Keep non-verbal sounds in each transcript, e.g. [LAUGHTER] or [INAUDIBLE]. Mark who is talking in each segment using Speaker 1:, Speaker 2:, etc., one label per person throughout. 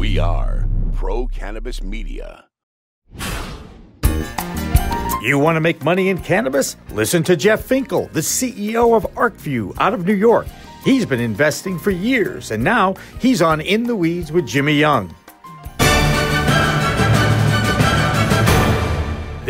Speaker 1: We are Pro Cannabis Media.
Speaker 2: You want to make money in cannabis? Listen to Jeff Finkle, the CEO of ArcView out of New York. He's been investing for years, and now he's on In the Weeds with Jimmy Young.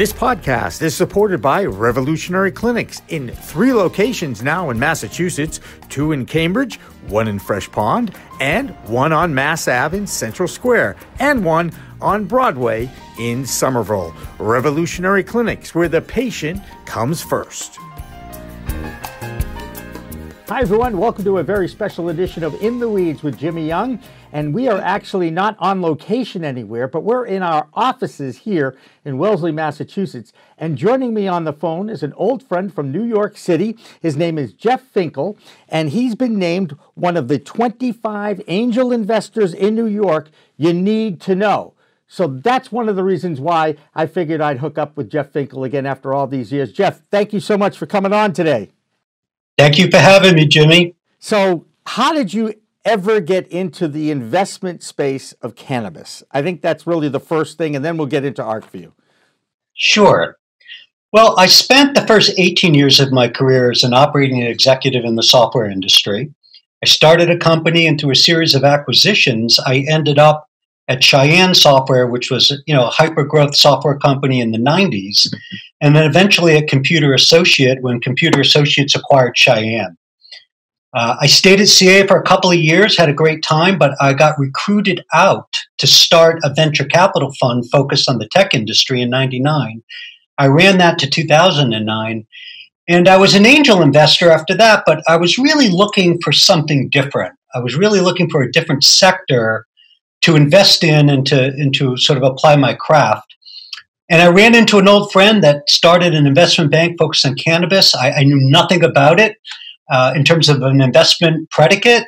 Speaker 2: This podcast is supported by Revolutionary Clinics in three locations now in Massachusetts two in Cambridge, one in Fresh Pond, and one on Mass Ave in Central Square, and one on Broadway in Somerville. Revolutionary Clinics, where the patient comes first. Hi, everyone. Welcome to a very special edition of In the Weeds with Jimmy Young. And we are actually not on location anywhere, but we're in our offices here in Wellesley, Massachusetts. And joining me on the phone is an old friend from New York City. His name is Jeff Finkle, and he's been named one of the 25 angel investors in New York you need to know. So that's one of the reasons why I figured I'd hook up with Jeff Finkle again after all these years. Jeff, thank you so much for coming on today.
Speaker 3: Thank you for having me, Jimmy.
Speaker 2: So, how did you ever get into the investment space of cannabis? I think that's really the first thing, and then we'll get into ArcView.
Speaker 3: Sure. Well, I spent the first 18 years of my career as an operating executive in the software industry. I started a company and through a series of acquisitions, I ended up at Cheyenne Software, which was you know a hyper growth software company in the 90s, and then eventually at Computer Associate when Computer Associates acquired Cheyenne. Uh, I stayed at CA for a couple of years, had a great time, but I got recruited out to start a venture capital fund focused on the tech industry in 99. I ran that to 2009. And I was an angel investor after that, but I was really looking for something different. I was really looking for a different sector to invest in and to, and to sort of apply my craft. And I ran into an old friend that started an investment bank focused on cannabis. I, I knew nothing about it uh, in terms of an investment predicate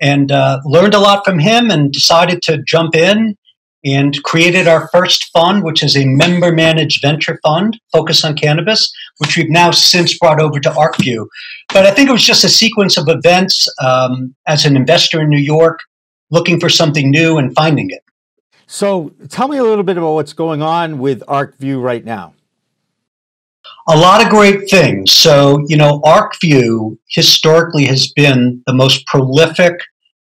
Speaker 3: and uh, learned a lot from him and decided to jump in and created our first fund, which is a member managed venture fund focused on cannabis, which we've now since brought over to ArcView. But I think it was just a sequence of events um, as an investor in New York looking for something new and finding it.
Speaker 2: So tell me a little bit about what's going on with ArcView right now.
Speaker 3: A lot of great things. So, you know, ArcView historically has been the most prolific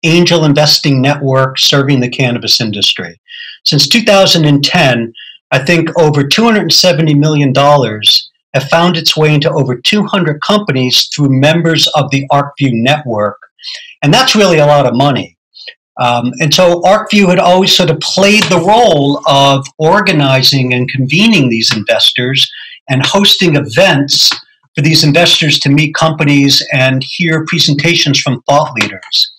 Speaker 3: angel investing network serving the cannabis industry. Since 2010, I think over $270 million have found its way into over 200 companies through members of the ArcView network. And that's really a lot of money. Um, and so ArcView had always sort of played the role of organizing and convening these investors and hosting events for these investors to meet companies and hear presentations from thought leaders.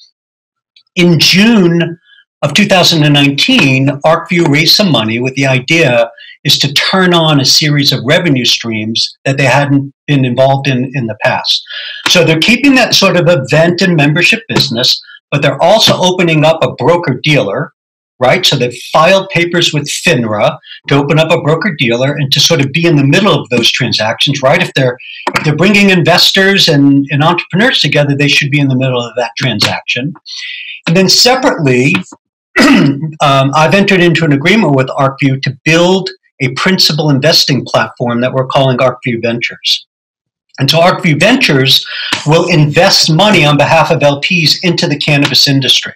Speaker 3: In June of 2019, ArcView raised some money with the idea is to turn on a series of revenue streams that they hadn't been involved in in the past. So they're keeping that sort of event and membership business, but they're also opening up a broker dealer, right? So they've filed papers with FINRA to open up a broker dealer and to sort of be in the middle of those transactions, right? If they're if they're bringing investors and, and entrepreneurs together, they should be in the middle of that transaction. And then separately, [CLEARS THROAT] um, I've entered into an agreement with ArcView to build a principal investing platform that we're calling ArcView Ventures. And so ArcView Ventures will invest money on behalf of LPs into the cannabis industry.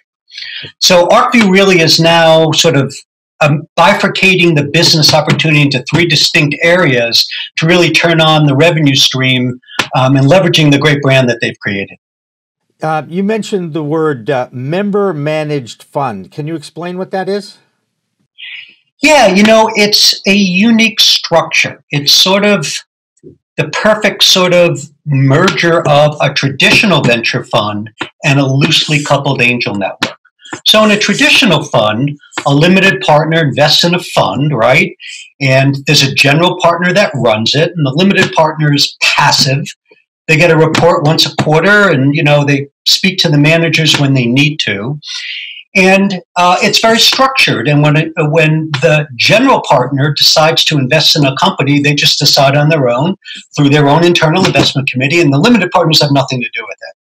Speaker 3: So ArcView really is now sort of um, bifurcating the business opportunity into three distinct areas to really turn on the revenue stream um, and leveraging the great brand that they've created.
Speaker 2: Uh, you mentioned the word uh, member managed fund. Can you explain what that is?
Speaker 3: Yeah, you know, it's a unique structure. It's sort of the perfect sort of merger of a traditional venture fund and a loosely coupled angel network. So, in a traditional fund, a limited partner invests in a fund, right? And there's a general partner that runs it, and the limited partner is passive. They get a report once a quarter, and you know they speak to the managers when they need to and uh, it's very structured. And when it, when the general partner decides to invest in a company, they just decide on their own through their own internal investment committee, and the limited partners have nothing to do with it.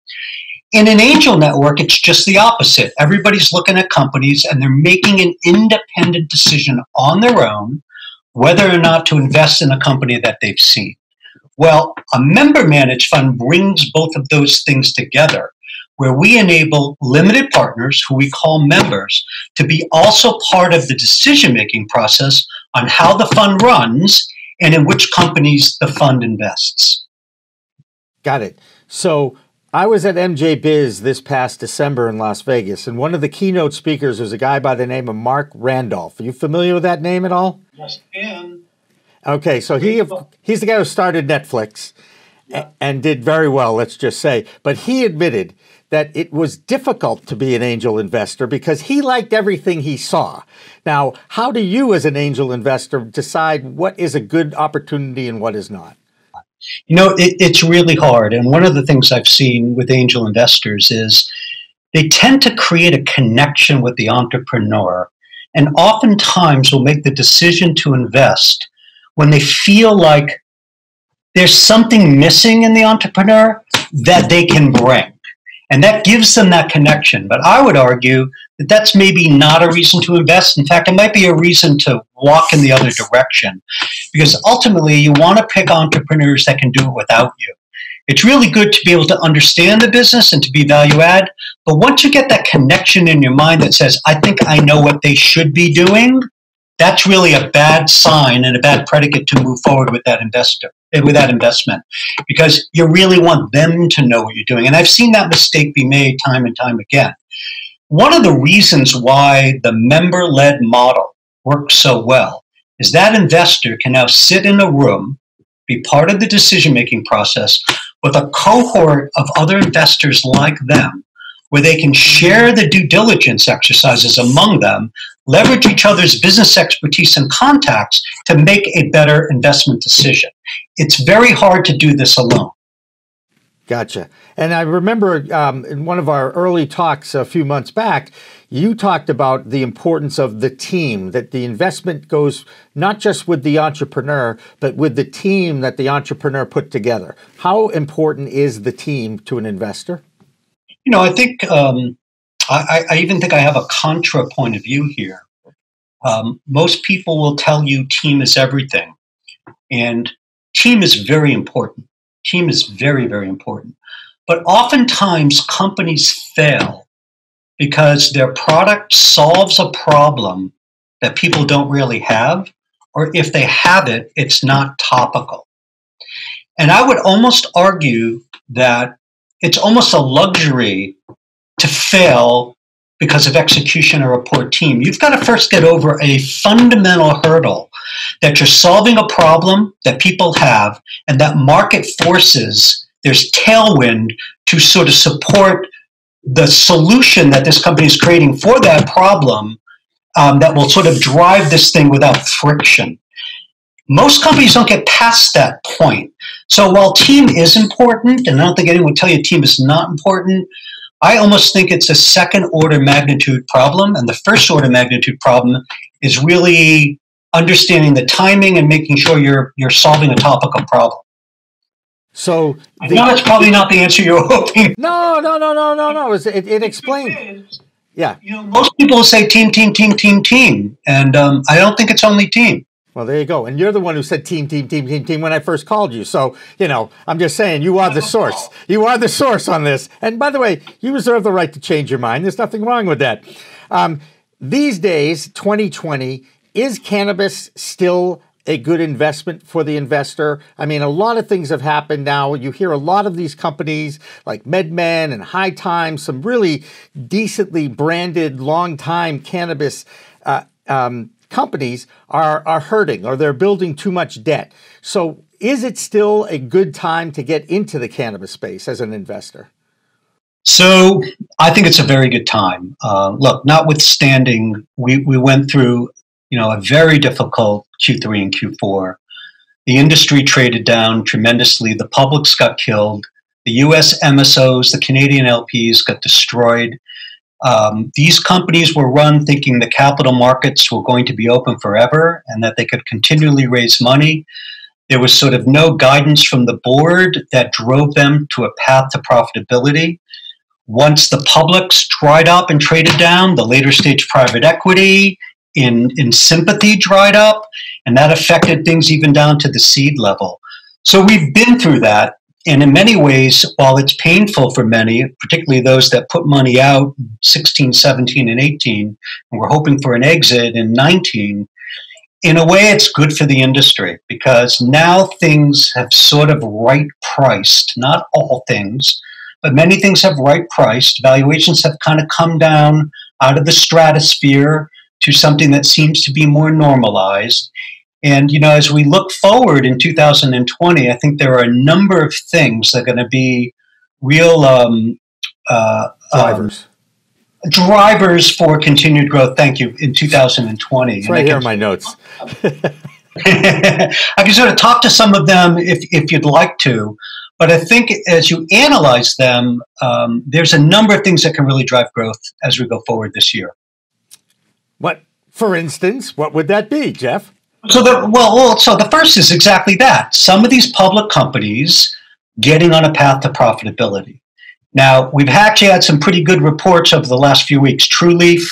Speaker 3: In an angel network, it's just the opposite. Everybody's looking at companies and they're making an independent decision on their own whether or not to invest in a company that they've seen. Well, a member managed fund brings both of those things together, where we enable limited partners, who we call members, to be also part of the decision making process on how the fund runs and in which companies the fund invests.
Speaker 2: Got it. So I was at MJ Biz this past December in Las Vegas, and one of the keynote speakers was a guy by the name of Marc Randolph. Are you familiar with that name at all?
Speaker 3: Yes, and
Speaker 2: Okay, so he he's the guy who started Netflix. And did very well, let's just say. But he admitted that it was difficult to be an angel investor because he liked everything he saw. Now, how do you as an angel investor decide what is a good opportunity and what is not?
Speaker 3: You know, it, it's really hard. And one of the things I've seen with angel investors is they tend to create a connection with the entrepreneur and oftentimes will make the decision to invest when they feel like there's something missing in the entrepreneur that they can bring. And that gives them that connection. But I would argue that that's maybe not a reason to invest. In fact, it might be a reason to walk in the other direction. Because ultimately, you want to pick entrepreneurs that can do it without you. It's really good to be able to understand the business and to be value add. But once you get that connection in your mind that says, I think I know what they should be doing, that's really a bad sign and a bad predicate to move forward with that investor with that investment because you really want them to know what you're doing. And i've seen that mistake be made time and time again. One of the reasons why the member-led model works so well is that investor can now sit in a room be part of the decision making process with a cohort of other investors like them where they can share the due diligence exercises among them, leverage each other's business expertise and contacts to make a better investment decision. It's very hard to do this alone.
Speaker 2: Gotcha. And I remember um, in one of our early talks a few months back, you talked about the importance of the team, that the investment goes not just with the entrepreneur, but with the team that the entrepreneur put together. How important is the team to an investor?
Speaker 3: You know, I think um, I, I, even think I have a contra point of view here. Um, most people will tell you team is everything, and team is very important. Team is very, very important. But oftentimes companies fail because their product solves a problem that people don't really have, or if they have it, it's not topical. And I would almost argue that it's almost a luxury to fail because of execution or a poor team. You've got to first get over a fundamental hurdle that you're solving a problem that people have and that market forces, there's tailwind to sort of support the solution that this company is creating for that problem um, that will sort of drive this thing without friction. Most companies don't get past that point. So while team is important, and I don't think anyone would tell you team is not important, I almost think it's a second order magnitude problem. And the first order magnitude problem is really understanding the timing and making sure you're you're solving a topical problem.
Speaker 2: So
Speaker 3: I know that's probably not the answer you're hoping. [LAUGHS]
Speaker 2: No, no, no, no, no, no. It, it explains. Yeah.
Speaker 3: You know, most people say team, team, team, team, team, and um, I don't think it's only team.
Speaker 2: Well, there you go. And you're the one who said team, team, team, team, team when I first called you. So, you know, I'm just saying you are the source. [LAUGHS] You are the source on this. And by the way, you reserve the right to change your mind. There's nothing wrong with that. Um, these days, 2020, is cannabis still a good investment for the investor? I mean, a lot of things have happened now. You hear a lot of these companies like MedMen and High Times, some really decently branded, long time cannabis uh, um, companies are, are hurting or they're building too much debt. So, is it still a good time to get into the cannabis space as an investor?
Speaker 3: So, I think it's a very good time. Uh, look, notwithstanding, we, we went through you know a very difficult Q3 and Q4. The industry traded down tremendously. The publics got killed. The U.S. MSOs, the Canadian LPs, got destroyed. Um, these companies were run thinking the capital markets were going to be open forever and that they could continually raise money. There was sort of no guidance from the board that drove them to a path to profitability. Once the publics dried up and traded down, the later stage private equity in, in sympathy dried up, and that affected things even down to the seed level. So we've been through that. And in many ways, while it's painful for many, particularly those that put money out 16, 17, and 18, and we're hoping for an exit in 19, in a way, it's good for the industry because now things have sort of right priced, not all things, but many things have right priced. Valuations have kind of come down out of the stratosphere to something that seems to be more normalized. And, you know, as we look forward in 2020, I think there are a number of things that are going to be real um,
Speaker 2: uh, drivers.
Speaker 3: Um, drivers for continued growth. Thank you. In 2020.
Speaker 2: It's right here in my notes. [LAUGHS]
Speaker 3: I can sort of talk to some of them if, if you'd like to. But I think as you analyze them, um, there's a number of things that can really drive growth as we go forward this year.
Speaker 2: What, for instance, what would that be, Jeff?
Speaker 3: So the well, well, so the first is exactly that. Some of these public companies getting on a path to profitability. Now we've actually had some pretty good reports over the last few weeks. Trulieve,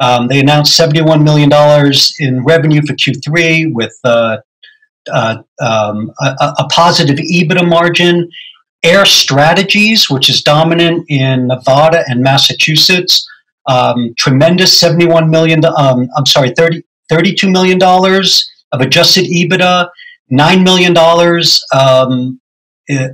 Speaker 3: um, they announced seventy-one million dollars in revenue for Q3 with uh, uh, um, a, a, positive EBITDA margin. Ayr Strategies, which is dominant in Nevada and Massachusetts, um, tremendous seventy-one million. Um, I'm sorry, 30, $32 million of adjusted EBITDA, $9 million um,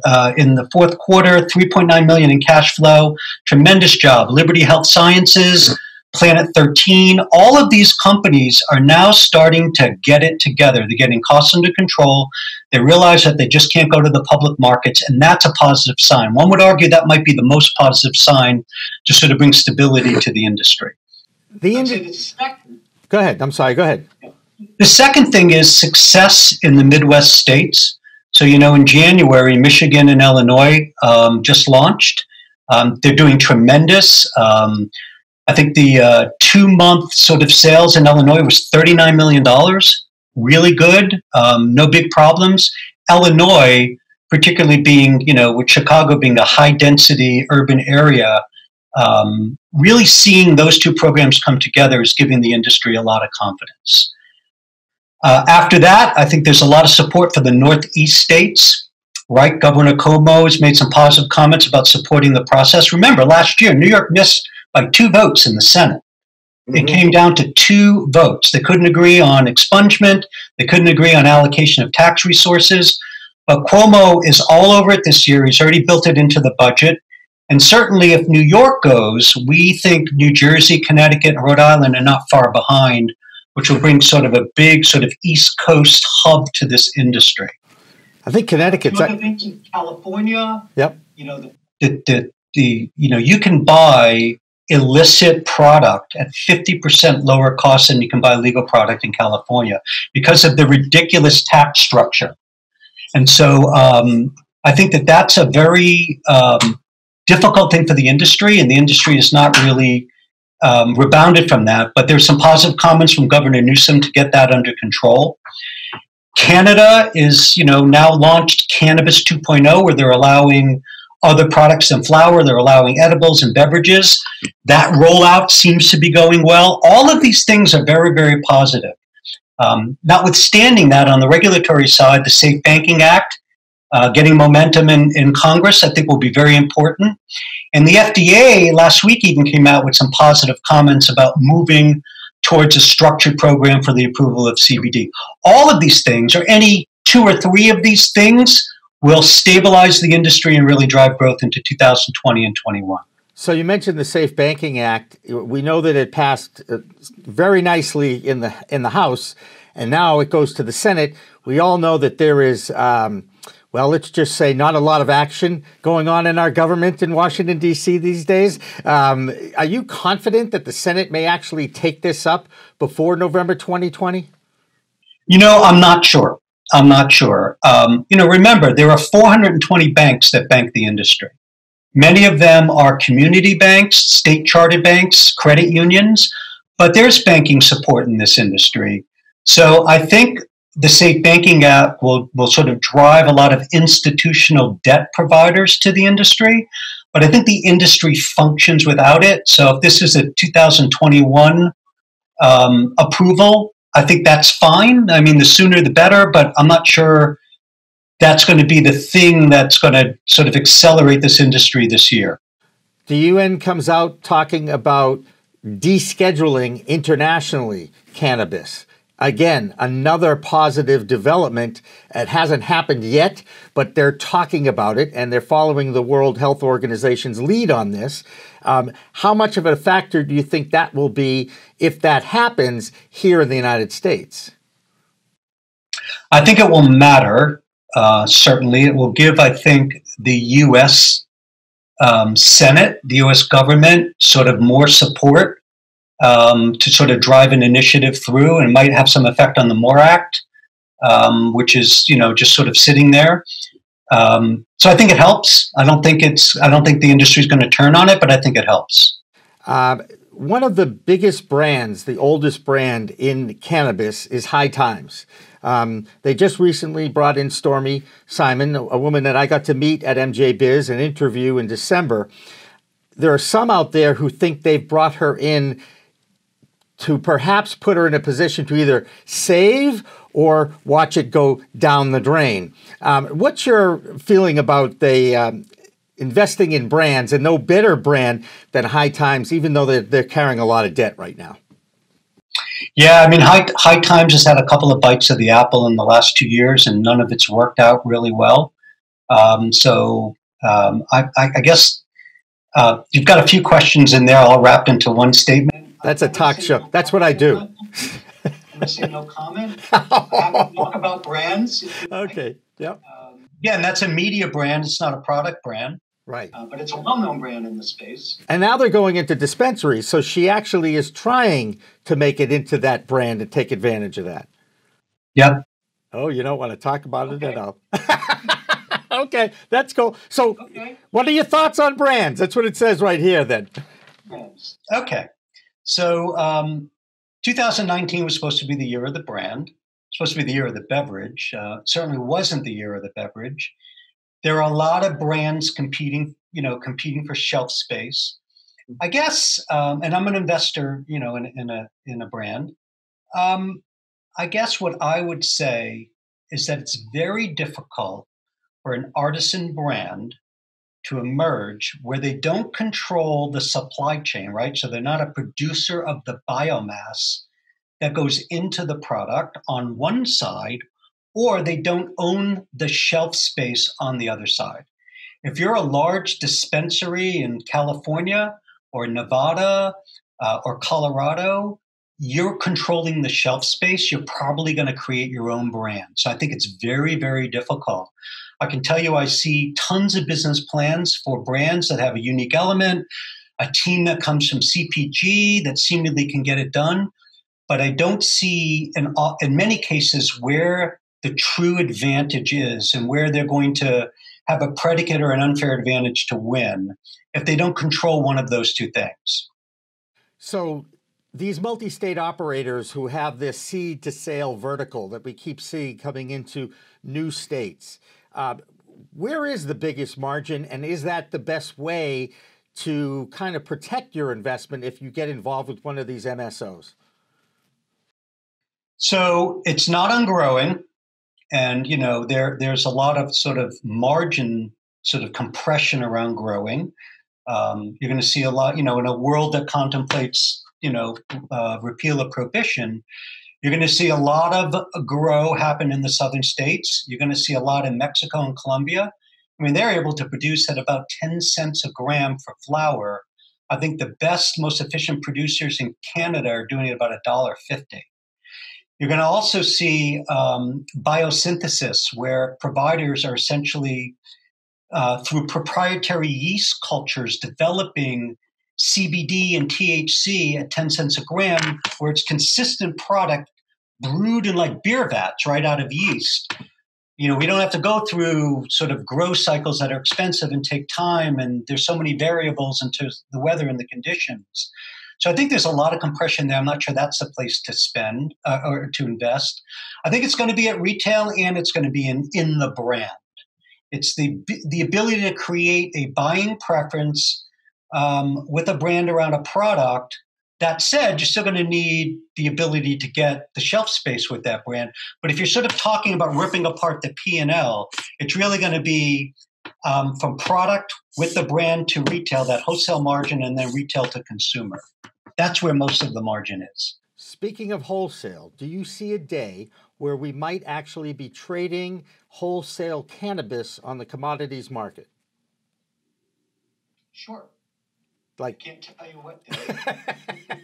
Speaker 3: uh, in the fourth quarter, 3.9 million in cash flow. Tremendous job. Liberty Health Sciences, Planet 13, all of these companies are now starting to get it together. They're getting costs under control. They realize that they just can't go to the public markets, and that's a positive sign. One would argue that might be the most positive sign to sort of bring stability to the industry.
Speaker 2: The, indi- Go ahead. I'm sorry. Go ahead.
Speaker 3: The second thing is success in the Midwest states. So, you know, in January, Michigan and Illinois um, just launched. Um, they're doing tremendous. Um, I think the uh, two month sort of sales in Illinois was $39 million. Really good. Um, no big problems. Illinois, particularly being, you know, with Chicago being a high density urban area, um, really seeing those two programs come together is giving the industry a lot of confidence. Uh, after that, I think there's a lot of support for the Northeast states. Right, Governor Cuomo has made some positive comments about supporting the process. Remember, last year New York missed by two votes in the Senate. Mm-hmm. It came down to two votes. They couldn't agree on expungement. They couldn't agree on allocation of tax resources. But Cuomo is all over it this year. He's already built it into the budget. And certainly, if New York goes, we think New Jersey, Connecticut, and Rhode Island are not far behind, which will bring sort of a big sort of East Coast hub to this industry.
Speaker 2: I think Connecticut's
Speaker 3: in California.
Speaker 2: Yep.
Speaker 3: You know the, the, the, the you know you can buy illicit product at 50% lower cost than you can buy legal product in California because of the ridiculous tax structure. And so um, I think that that's a very um, difficult thing for the industry, and the industry is not really um, rebounded from that. But there's some positive comments from Governor Newsom to get that under control. Canada is, you know, now launched Cannabis 2.0, where they're allowing other products than flower. They're allowing edibles and beverages. That rollout seems to be going well. All of these things are very, very positive. Um, notwithstanding that, on the regulatory side, the Safe Banking Act uh, getting momentum in, in Congress, I think, will be very important. And the FDA last week even came out with some positive comments about moving towards a structured program for the approval of CBD. All of these things, or any two or three of these things, will stabilize the industry and really drive growth into 2020 and 21.
Speaker 2: So you mentioned the Safe Banking Act. We know that it passed uh, very nicely in the in the House, and now it goes to the Senate. We all know that there is um, well, let's just say not a lot of action going on in our government in Washington, D.C. these days. Um, are you confident that the Senate may actually take this up before November 2020?
Speaker 3: You know, I'm not sure. I'm not sure. Um, you know, remember, there are 420 banks that bank the industry. Many of them are community banks, state chartered banks, credit unions, but there's banking support in this industry. So I think the Safe Banking Act will, will sort of drive a lot of institutional debt providers to the industry. but I think the industry functions without it. So if this is a 2021 um, approval, I think that's fine. I mean, the sooner the better, but I'm not sure that's going to be the thing that's going to sort of accelerate this industry this year.
Speaker 2: The UN comes out talking about descheduling internationally cannabis. Again, another positive development. It hasn't happened yet, but they're talking about it and they're following the World Health Organization's lead on this. Um, how much of a factor do you think that will be if that happens here in the United States?
Speaker 3: I think it will matter. Uh, certainly, it will give, I think, the U.S. Um, Senate, the U.S. government, sort of more support um, to sort of drive an initiative through, and might have some effect on the MORE Act, um, which is you know just sort of sitting there. Um, so I think it helps. I don't think it's. I don't think the industry is going to turn on it, but I think it helps.
Speaker 2: Uh, one of the biggest brands, the oldest brand in cannabis, is High Times. Um, they just recently brought in Stormy Simon, a woman that I got to meet at MJ Biz and interview in December. There are some out there who think they've brought her in to perhaps put her in a position to either save or watch it go down the drain. Um, what's your feeling about the um, investing in brands and no better brand than High Times, even though they're, they're carrying a lot of debt right now?
Speaker 3: Yeah, I mean, High, High Times has had a couple of bites of the apple in the last two years, and none of it's worked out really well. Um, so um, I, I, guess uh, you've got a few questions in there all wrapped into one statement.
Speaker 2: That's a talk show. That's what I do.
Speaker 3: I'm going to say no comment. I [LAUGHS] talk about brands.
Speaker 2: Okay. Yep.
Speaker 3: Um, yeah, and that's a media brand. It's not a product brand.
Speaker 2: Right.
Speaker 3: Uh, but it's a well known brand in the space.
Speaker 2: And now they're going into dispensaries. So she actually is trying to make it into that brand and take advantage of that.
Speaker 3: Yep.
Speaker 2: Oh, you don't want to talk about okay. it at all. [LAUGHS] okay, that's cool. So, okay. what are your thoughts on brands? That's what it says right here, then.
Speaker 3: Brands. Okay. So, um, 2019 was supposed to be the year of the brand, supposed to be the year of the beverage. Uh, certainly wasn't the year of the beverage. There are a lot of brands competing, you know, competing for shelf space. I guess, um, and I'm an investor, you know, in, in a in a brand. Um, I guess what I would say is that it's very difficult for an artisan brand to emerge where they don't control the supply chain, right? So they're not a producer of the biomass that goes into the product on one side, or they don't own the shelf space on the other side. If you're a large dispensary in California or Nevada uh, or Colorado, you're controlling the shelf space. You're probably going to create your own brand. So I think it's very, very difficult. I can tell you I see tons of business plans for brands that have a unique element, a team that comes from CPG that seemingly can get it done. But I don't see, in, in many cases, where the true advantage is and where they're going to have a predicate or an unfair advantage to win if they don't control one of those two things.
Speaker 2: So, these multi state operators who have this seed to sale vertical that we keep seeing coming into new states, uh, where is the biggest margin, and is that the best way to kind of protect your investment if you get involved with one of these MSOs?
Speaker 3: So it's not on growing, and you know there there's a lot of sort of margin sort of compression around growing. Um, you're going to see a lot, you know, in a world that contemplates, you know, uh, repeal of prohibition. You're going to see a lot of grow happen in the southern states. You're going to see a lot in Mexico and Colombia. I mean, they're able to produce at about 10 cents a gram for flower. I think the best, most efficient producers in Canada are doing it about a dollar fifty. You're going to also see um, biosynthesis, where providers are essentially, uh, through proprietary yeast cultures, developing CBD and THC at 10 cents a gram, where it's consistent product brewed in like beer vats right out of yeast. You know, we don't have to go through sort of grow cycles that are expensive and take time, and there's so many variables into the weather and the conditions. So I think there's a lot of compression there. I'm not sure that's the place to spend uh, or to invest. I think it's going to be at retail and it's going to be in in the brand. It's the the ability to create a buying preference um, with a brand around a product. That said, you're still going to need the ability to get the shelf space with that brand. But if you're sort of talking about ripping apart the P and L, it's really going to be um, from product with the brand to retail, that wholesale margin, and then retail to consumer. That's where most of the margin is.
Speaker 2: Speaking of wholesale, do you see a day where we might actually be trading wholesale cannabis on the commodities market?
Speaker 3: Sure.
Speaker 2: Like
Speaker 3: can't tell you what. [LAUGHS]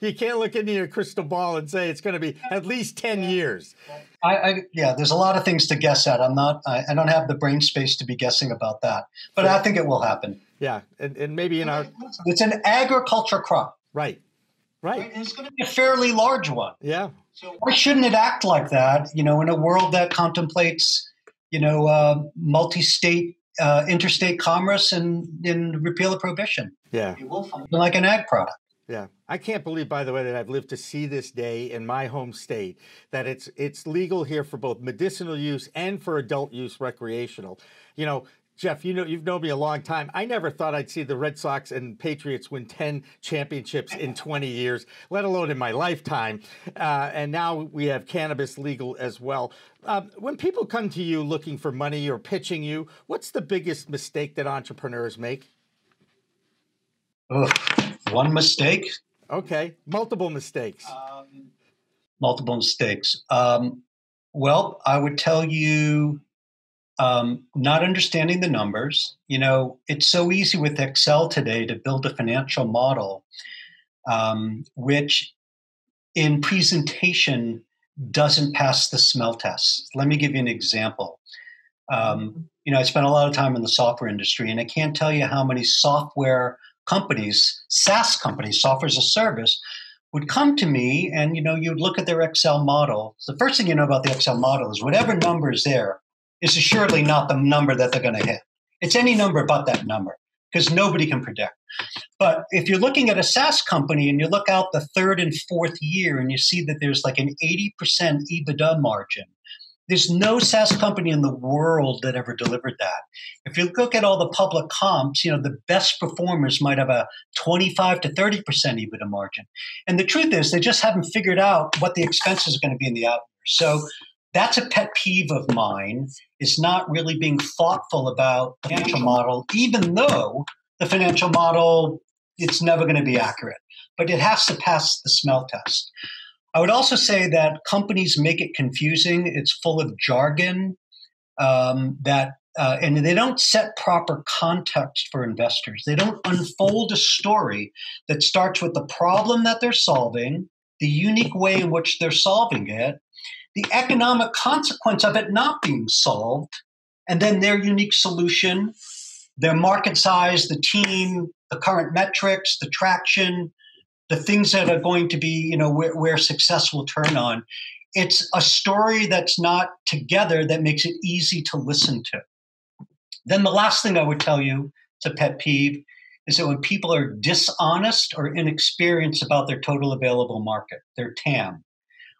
Speaker 2: you can't look into your crystal ball and say it's going to be at least 10 years.
Speaker 3: I, I, yeah, there's a lot of things to guess at. I'm not, I, I, don't have the brain space to be guessing about that, but I think it will happen.
Speaker 2: Yeah, and, and maybe in our.
Speaker 3: It's an agriculture crop.
Speaker 2: Right, right.
Speaker 3: right? It's going to be a fairly large one.
Speaker 2: Yeah.
Speaker 3: So why shouldn't it act like that? You know, in a world that contemplates, you know, uh, multi-state, uh, interstate commerce and, and repeal of prohibition.
Speaker 2: Yeah.
Speaker 3: It will function like an ag product.
Speaker 2: Yeah, I can't believe, by the way, that I've lived to see this day in my home state. That it's it's legal here for both medicinal use and for adult use, recreational. You know, Jeff, you know you've known me a long time. I never thought I'd see the Red Sox and Patriots win ten championships in twenty years, let alone in my lifetime. Uh, and now we have cannabis legal as well. Um, when people come to you looking for money or pitching you, what's the biggest mistake that entrepreneurs make?
Speaker 3: Ugh. One mistake.
Speaker 2: Okay, multiple mistakes. Um,
Speaker 3: multiple mistakes. Um, well, I would tell you um, not understanding the numbers. You know, it's so easy with Excel today to build a financial model, um, which in presentation doesn't pass the smell test. Let me give you an example. Um, you know, I spent a lot of time in the software industry, and I can't tell you how many software companies, SaaS companies, software as a service, would come to me and you know you'd look at their Excel model. So the first thing you know about the Excel model is whatever number is there is assuredly not the number that they're going to hit. It's any number but that number because nobody can predict. But if you're looking at a SaaS company and you look out the third and fourth year and you see that there's like an 80% EBITDA margin, there's no SaaS company in the world that ever delivered that. If you look at all the public comps, you know, the best performers might have a 25 to 30% EBITDA margin. And the truth is, they just haven't figured out what the expenses are going to be in the out. So that's a pet peeve of mine, is not really being thoughtful about the financial model, even though the financial model, it's never going to be accurate. But it has to pass the smell test. I would also say that companies make it confusing. It's full of jargon um, that, uh, and they don't set proper context for investors. They don't unfold a story that starts with the problem that they're solving, the unique way in which they're solving it, the economic consequence of it not being solved, and then their unique solution, their market size, the team, the current metrics, the traction, the things that are going to be, you know, where, where success will turn on. It's a story that's not together that makes it easy to listen to. Then the last thing I would tell you, it's a pet peeve, is that when people are dishonest or inexperienced about their total available market, their TAM,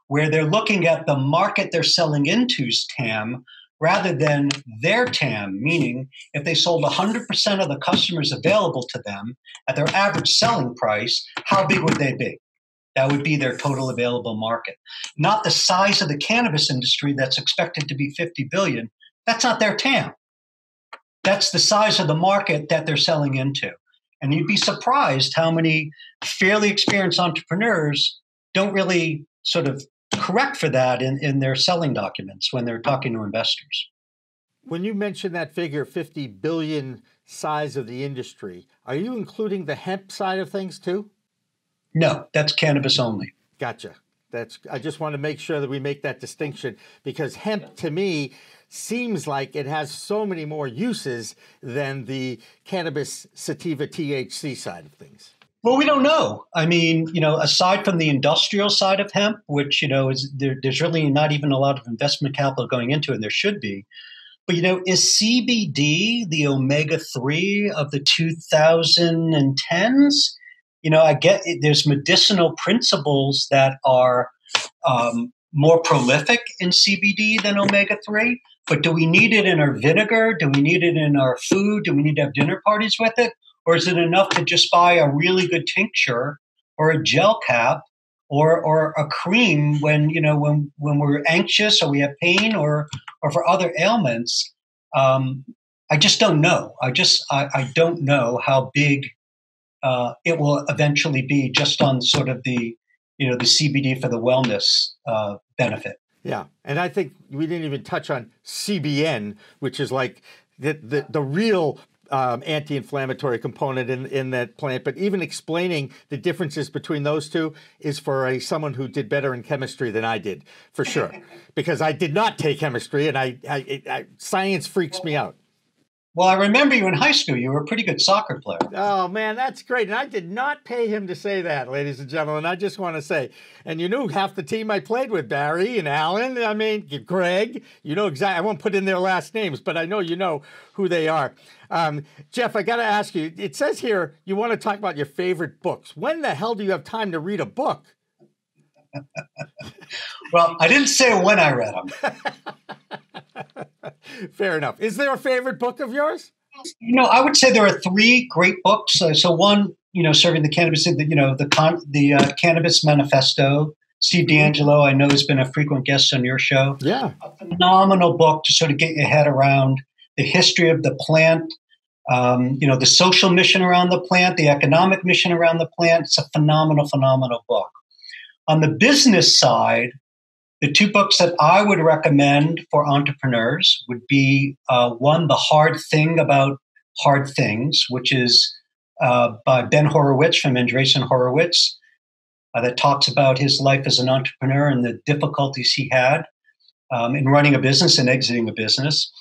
Speaker 3: where they're looking at the market they're selling into's TAM rather than their TAM, meaning if they sold 100% of the customers available to them at their average selling price, how big would they be? That would be their total available market. Not the size of the cannabis industry that's expected to be 50 billion. That's not their TAM. That's the size of the market that they're selling into. And you'd be surprised how many fairly experienced entrepreneurs don't really sort of correct for that in, in their selling documents when they're talking to investors.
Speaker 2: When you mention that figure, 50 billion size of the industry, are you including the hemp side of things too?
Speaker 3: No, that's cannabis only.
Speaker 2: Gotcha. That's I just want to make sure that we make that distinction because hemp to me seems like it has so many more uses than the cannabis sativa THC side of things.
Speaker 3: Well, we don't know. I mean, you know, aside from the industrial side of hemp, which you know is there, there's really not even a lot of investment capital going into, it, and there should be. But you know, is CBD the omega three of the 2010s? You know, I get it, there's medicinal principles that are um, more prolific in CBD than omega three, but do we need it in our vinegar? Do we need it in our food? Do we need to have dinner parties with it? Or is it enough to just buy a really good tincture or a gel cap or or a cream when you know when when we're anxious or we have pain or or for other ailments? Um, I just don't know. I just I, I don't know how big uh, it will eventually be just on sort of the you know the CBD for the wellness uh, benefit.
Speaker 2: Yeah, and I think we didn't even touch on CBN, which is like the the, the real um, anti-inflammatory component in, in that plant, but even explaining the differences between those two is for a someone who did better in chemistry than I did, for sure, [LAUGHS] because I did not take chemistry, and I, I, I science freaks me out.
Speaker 3: Well, I remember you in high school. You were a pretty good soccer player.
Speaker 2: Oh, man, that's great. And I did not pay him to say that, ladies and gentlemen. I just want to say, and you knew half the team I played with, Barry and Alan. I mean, Greg. You know exactly. I won't put in their last names, but I know you know who they are. Um, Jeff, I got to ask you it says here you want to talk about your favorite books. When the hell do you have time to read a book? [LAUGHS]
Speaker 3: well, I didn't say when I read them. [LAUGHS]
Speaker 2: Fair enough. Is there a favorite book of yours?
Speaker 3: You know, I would say there are three great books. Uh, so one, you know, serving the cannabis, the, you know, the con- the uh, Cannabis Manifesto. Steve mm-hmm. I know, has been a frequent guest on your show.
Speaker 2: Yeah,
Speaker 3: a phenomenal book to sort of get your head around the history of the plant. Um, you know, the social mission around the plant, the economic mission around the plant. It's a phenomenal, phenomenal book. On the business side, the two books that I would recommend for entrepreneurs would be uh, one, The Hard Thing About Hard Things, which is uh, by Ben Horowitz from Andreessen Horowitz, uh, that talks about his life as an entrepreneur and the difficulties he had um, in running a business and exiting a business.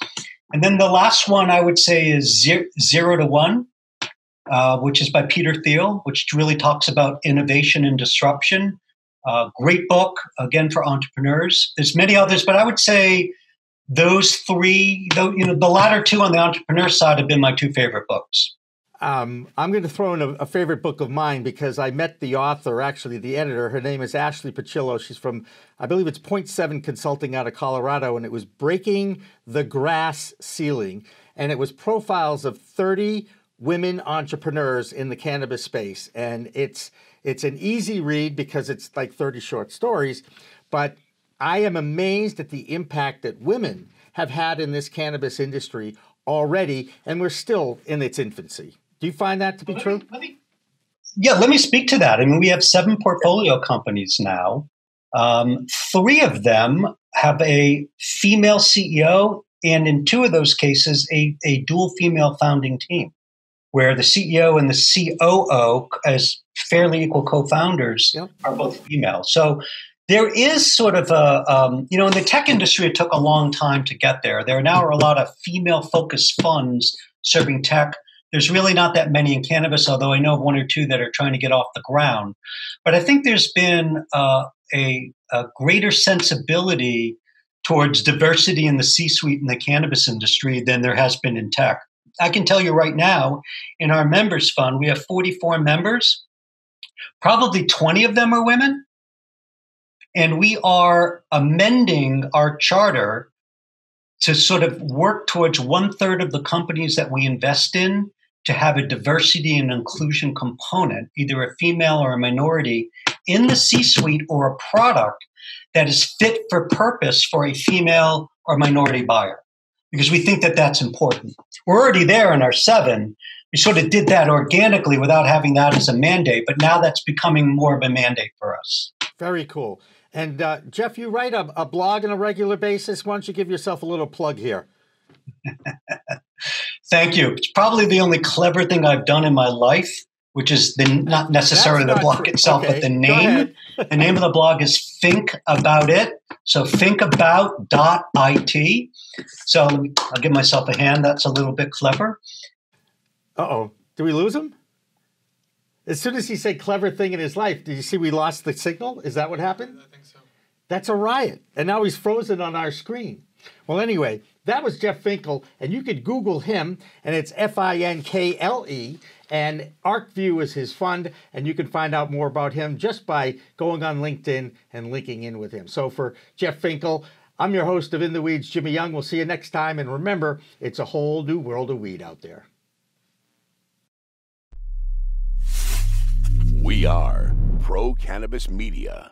Speaker 3: And then the last one I would say is Zero, zero to One, uh, which is by Peter Thiel, which really talks about innovation and disruption uh, great book, again, for entrepreneurs. There's many others, but I would say those three, though, you know, the latter two on the entrepreneur side have been my two favorite books.
Speaker 2: Um, I'm going to throw in a, a, favorite book of mine because I met the author, actually the editor. Her name is Ashley Picillo. She's from, I believe it's Point Seven Consulting out of Colorado, and it was Breaking the Grass Ceiling, and it was profiles of 30 women entrepreneurs in the cannabis space, and it's it's an easy read because it's like 30 short stories, but I am amazed at the impact that women have had in this cannabis industry already, and we're still in its infancy. Do you find that to be let true? Me, let me,
Speaker 3: yeah, let me speak to that. I mean, we have seven portfolio companies now. Um, three of them have a female CEO, and in two of those cases, a, a dual female founding team where the CEO and the COO, as fairly equal co-founders, yep. are both female. So there is sort of a, um, you know, in the tech industry, it took a long time to get there. There now are a lot of female-focused funds serving tech. There's really not that many in cannabis, although I know of one or two that are trying to get off the ground. But I think there's been uh, a, a greater sensibility towards diversity in the C-suite in the cannabis industry than there has been in tech. I can tell you right now, in our members fund, we have 44 members. Probably 20 of them are women. And we are amending our charter to sort of work towards one third of the companies that we invest in to have a diversity and inclusion component, either a female or a minority, in the C suite or a product that is fit for purpose for a female or minority buyer because we think that that's important. We're already there in our seven. We sort of did that organically without having that as a mandate, but now that's becoming more of a mandate for us.
Speaker 2: Very cool. And uh, Jeff, you write a, a blog on a regular basis. Why don't you give yourself a little plug here? [LAUGHS]
Speaker 3: Thank you. It's probably the only clever thing I've done in my life which is the, not necessarily the blog true. itself, okay. but the name. the name of the blog is Think About It. So thinkabout.it. So I'll give myself a hand. That's a little bit clever.
Speaker 2: Uh oh. Do we lose him? As soon as he said clever thing in his life, did you see we lost the signal? Is that what happened?
Speaker 4: I think so.
Speaker 2: That's a riot. And now he's frozen on our screen. Well, anyway, that was Jeff Finkle, and you could Google him, and it's F I N K L E. And ArcView is his fund, and you can find out more about him just by going on LinkedIn and linking in with him. So for Jeff Finkle, I'm your host of In the Weeds, Jimmy Young. We'll see you next time. And remember, it's a whole new world of weed out there.
Speaker 1: We are Pro Cannabis Media.